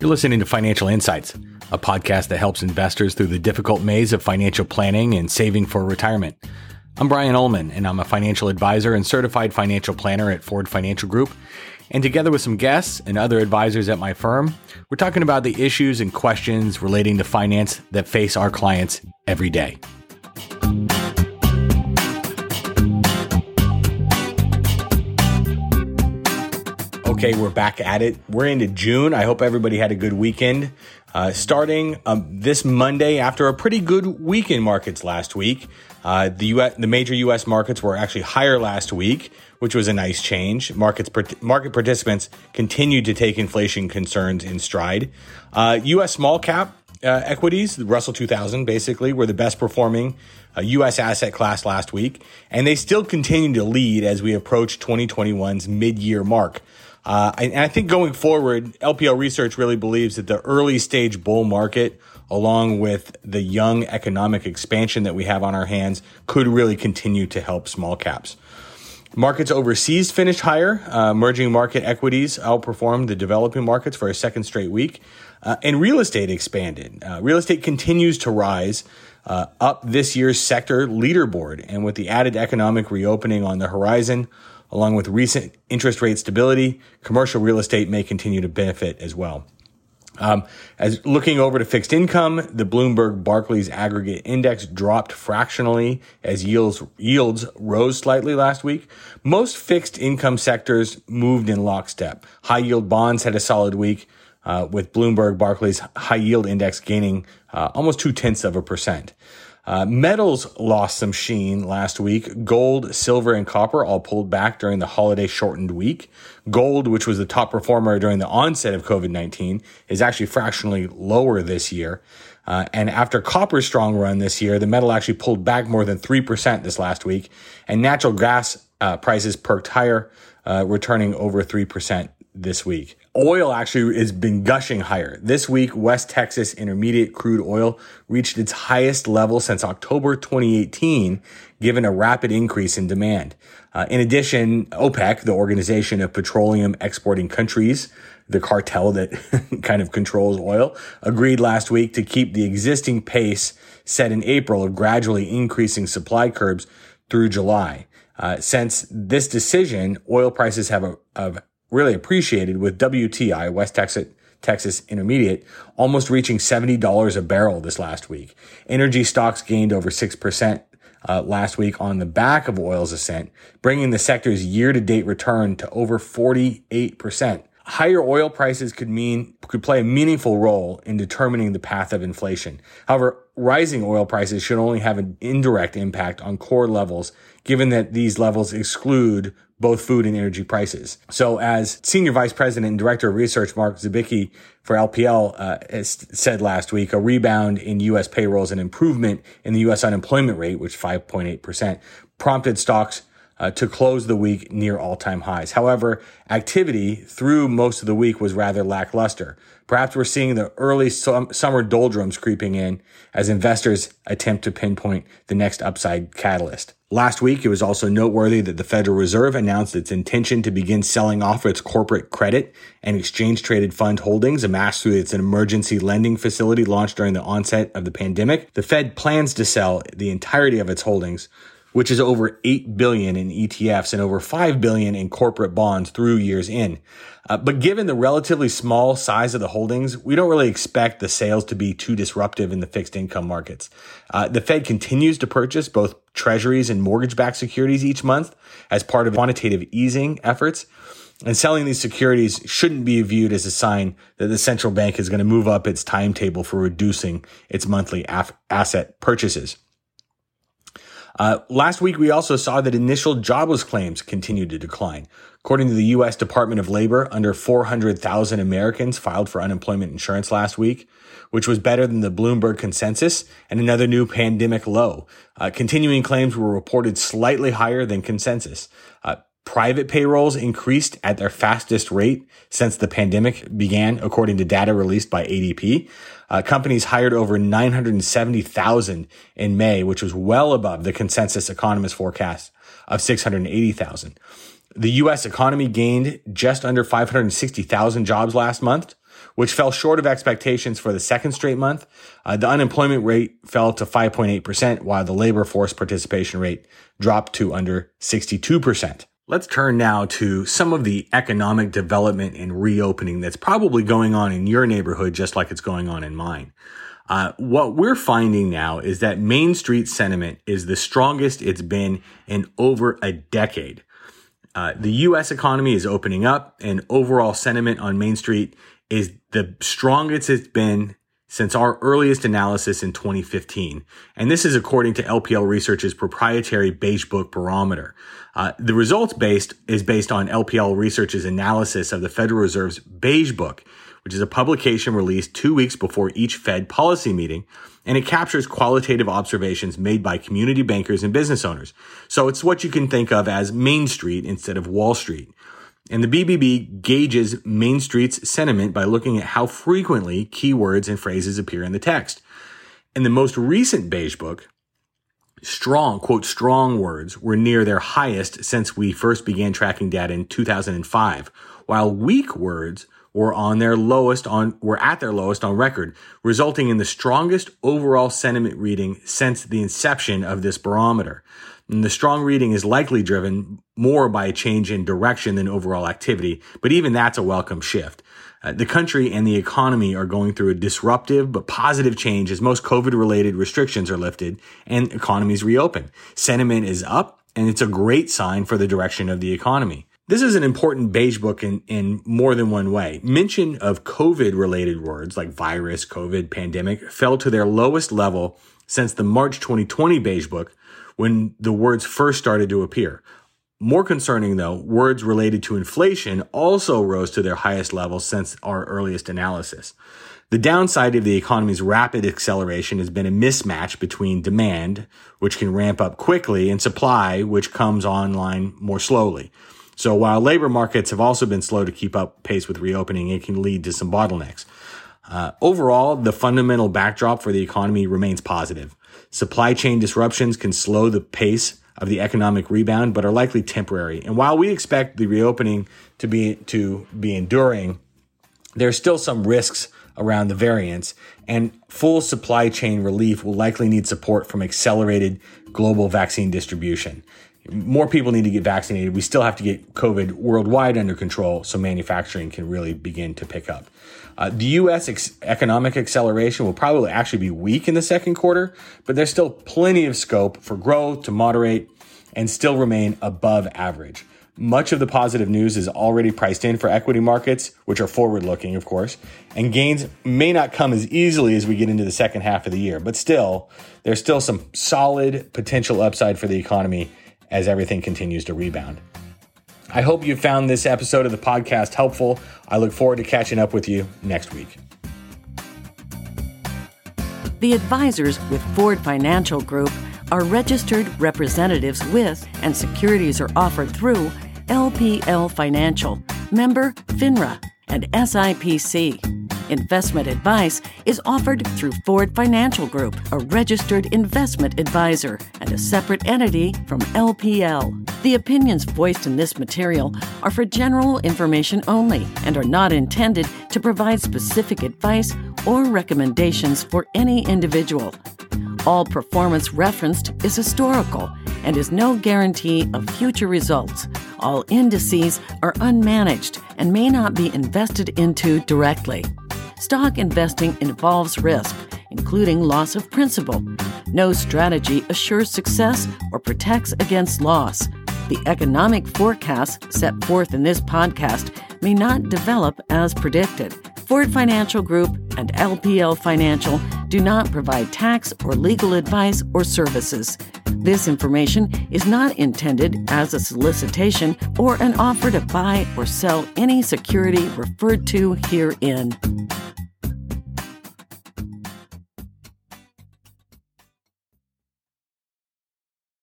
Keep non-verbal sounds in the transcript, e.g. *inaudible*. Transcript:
You're listening to Financial Insights, a podcast that helps investors through the difficult maze of financial planning and saving for retirement. I'm Brian Ullman, and I'm a financial advisor and certified financial planner at Ford Financial Group. And together with some guests and other advisors at my firm, we're talking about the issues and questions relating to finance that face our clients every day. Okay, we're back at it. We're into June. I hope everybody had a good weekend. Uh, starting um, this Monday, after a pretty good week in markets last week, uh, the US, the major U.S. markets were actually higher last week, which was a nice change. Markets market participants continued to take inflation concerns in stride. Uh, U.S. small cap uh, equities, the Russell 2000, basically, were the best performing uh, U.S. asset class last week, and they still continue to lead as we approach 2021's mid year mark. Uh, and I think going forward, LPL Research really believes that the early stage bull market, along with the young economic expansion that we have on our hands, could really continue to help small caps. Markets overseas finished higher. Uh, emerging market equities outperformed the developing markets for a second straight week. Uh, and real estate expanded. Uh, real estate continues to rise uh, up this year's sector leaderboard. And with the added economic reopening on the horizon, Along with recent interest rate stability, commercial real estate may continue to benefit as well. Um, as looking over to fixed income, the Bloomberg Barclays aggregate index dropped fractionally as yields yields rose slightly last week. Most fixed income sectors moved in lockstep. High yield bonds had a solid week, uh, with Bloomberg Barclays high yield index gaining uh, almost two tenths of a percent. Uh, metals lost some sheen last week. Gold, silver, and copper all pulled back during the holiday shortened week. Gold, which was the top performer during the onset of COVID 19, is actually fractionally lower this year. Uh, and after copper's strong run this year, the metal actually pulled back more than 3% this last week. And natural gas uh, prices perked higher, uh, returning over 3% this week. Oil actually has been gushing higher. This week, West Texas Intermediate crude oil reached its highest level since October 2018, given a rapid increase in demand. Uh, in addition, OPEC, the Organization of Petroleum Exporting Countries, the cartel that *laughs* kind of controls oil, agreed last week to keep the existing pace set in April of gradually increasing supply curbs through July. Uh, since this decision, oil prices have, a, have really appreciated with WTI, West Texas, Texas Intermediate, almost reaching $70 a barrel this last week. Energy stocks gained over 6% uh, last week on the back of oil's ascent, bringing the sector's year to date return to over 48%. Higher oil prices could mean, could play a meaningful role in determining the path of inflation. However, rising oil prices should only have an indirect impact on core levels, given that these levels exclude both food and energy prices. So as Senior Vice President and Director of Research Marc Zabicki for LPL uh, said last week, a rebound in U.S. payrolls and improvement in the U.S. unemployment rate, which 5.8%, prompted stocks uh, to close the week near all-time highs. However, activity through most of the week was rather lackluster. Perhaps we're seeing the early summer doldrums creeping in as investors attempt to pinpoint the next upside catalyst. Last week, it was also noteworthy that the Federal Reserve announced its intention to begin selling off its corporate credit and exchange traded fund holdings amassed through its emergency lending facility launched during the onset of the pandemic. The Fed plans to sell the entirety of its holdings which is over 8 billion in ETFs and over 5 billion in corporate bonds through years in. Uh, but given the relatively small size of the holdings, we don't really expect the sales to be too disruptive in the fixed income markets. Uh, the Fed continues to purchase both treasuries and mortgage-backed securities each month as part of quantitative easing efforts. And selling these securities shouldn't be viewed as a sign that the central bank is going to move up its timetable for reducing its monthly af- asset purchases. Uh, last week, we also saw that initial jobless claims continued to decline. According to the U.S. Department of Labor, under 400,000 Americans filed for unemployment insurance last week, which was better than the Bloomberg consensus and another new pandemic low. Uh, continuing claims were reported slightly higher than consensus. Uh, Private payrolls increased at their fastest rate since the pandemic began, according to data released by ADP. Uh, companies hired over 970,000 in May, which was well above the consensus economist forecast of 680,000. The U.S. economy gained just under 560,000 jobs last month, which fell short of expectations for the second straight month. Uh, the unemployment rate fell to 5.8%, while the labor force participation rate dropped to under 62%. Let's turn now to some of the economic development and reopening that's probably going on in your neighborhood, just like it's going on in mine. Uh, what we're finding now is that Main Street sentiment is the strongest it's been in over a decade. Uh, the U.S. economy is opening up, and overall sentiment on Main Street is the strongest it's been since our earliest analysis in 2015. And this is according to LPL Research's proprietary Beige Book Barometer. Uh, the results based is based on LPL Research's analysis of the Federal Reserve's Beige Book, which is a publication released two weeks before each Fed policy meeting, and it captures qualitative observations made by community bankers and business owners. So it's what you can think of as Main Street instead of Wall Street. And the BBB gauges Main Street's sentiment by looking at how frequently keywords and phrases appear in the text. In the most recent Beige Book, strong, quote, strong words were near their highest since we first began tracking data in 2005, while weak words were on their lowest on were at their lowest on record, resulting in the strongest overall sentiment reading since the inception of this barometer. And the strong reading is likely driven more by a change in direction than overall activity, but even that's a welcome shift. Uh, the country and the economy are going through a disruptive but positive change as most COVID related restrictions are lifted and economies reopen. Sentiment is up and it's a great sign for the direction of the economy. This is an important beige book in, in more than one way. Mention of COVID related words like virus, COVID, pandemic fell to their lowest level since the March 2020 beige book when the words first started to appear. More concerning though, words related to inflation also rose to their highest level since our earliest analysis. The downside of the economy's rapid acceleration has been a mismatch between demand, which can ramp up quickly, and supply, which comes online more slowly. So while labor markets have also been slow to keep up pace with reopening, it can lead to some bottlenecks. Uh, overall, the fundamental backdrop for the economy remains positive. Supply chain disruptions can slow the pace of the economic rebound, but are likely temporary. And while we expect the reopening to be to be enduring, there's still some risks around the variants, and full supply chain relief will likely need support from accelerated global vaccine distribution more people need to get vaccinated. We still have to get COVID worldwide under control so manufacturing can really begin to pick up. Uh, the U.S. Ex- economic acceleration will probably actually be weak in the second quarter, but there's still plenty of scope for growth to moderate and still remain above average. Much of the positive news is already priced in for equity markets, which are forward looking, of course, and gains may not come as easily as we get into the second half of the year, but still, there's still some solid potential upside for the economy as everything continues to rebound. I hope you found this episode of the podcast helpful. I look forward to catching up with you next week. The advisors with Ford Financial Group are registered representatives with and securities are offered through LPL Financial, member FINRA, and SIPC. Investment advice is offered through Ford Financial Group, a registered investment advisor and a separate entity from LPL. The opinions voiced in this material are for general information only and are not intended to provide specific advice or recommendations for any individual. All performance referenced is historical and is no guarantee of future results. All indices are unmanaged and may not be invested into directly. Stock investing involves risk, including loss of principal. No strategy assures success or protects against loss. The economic forecasts set forth in this podcast may not develop as predicted. Ford Financial Group and LPL Financial do not provide tax or legal advice or services. This information is not intended as a solicitation or an offer to buy or sell any security referred to herein.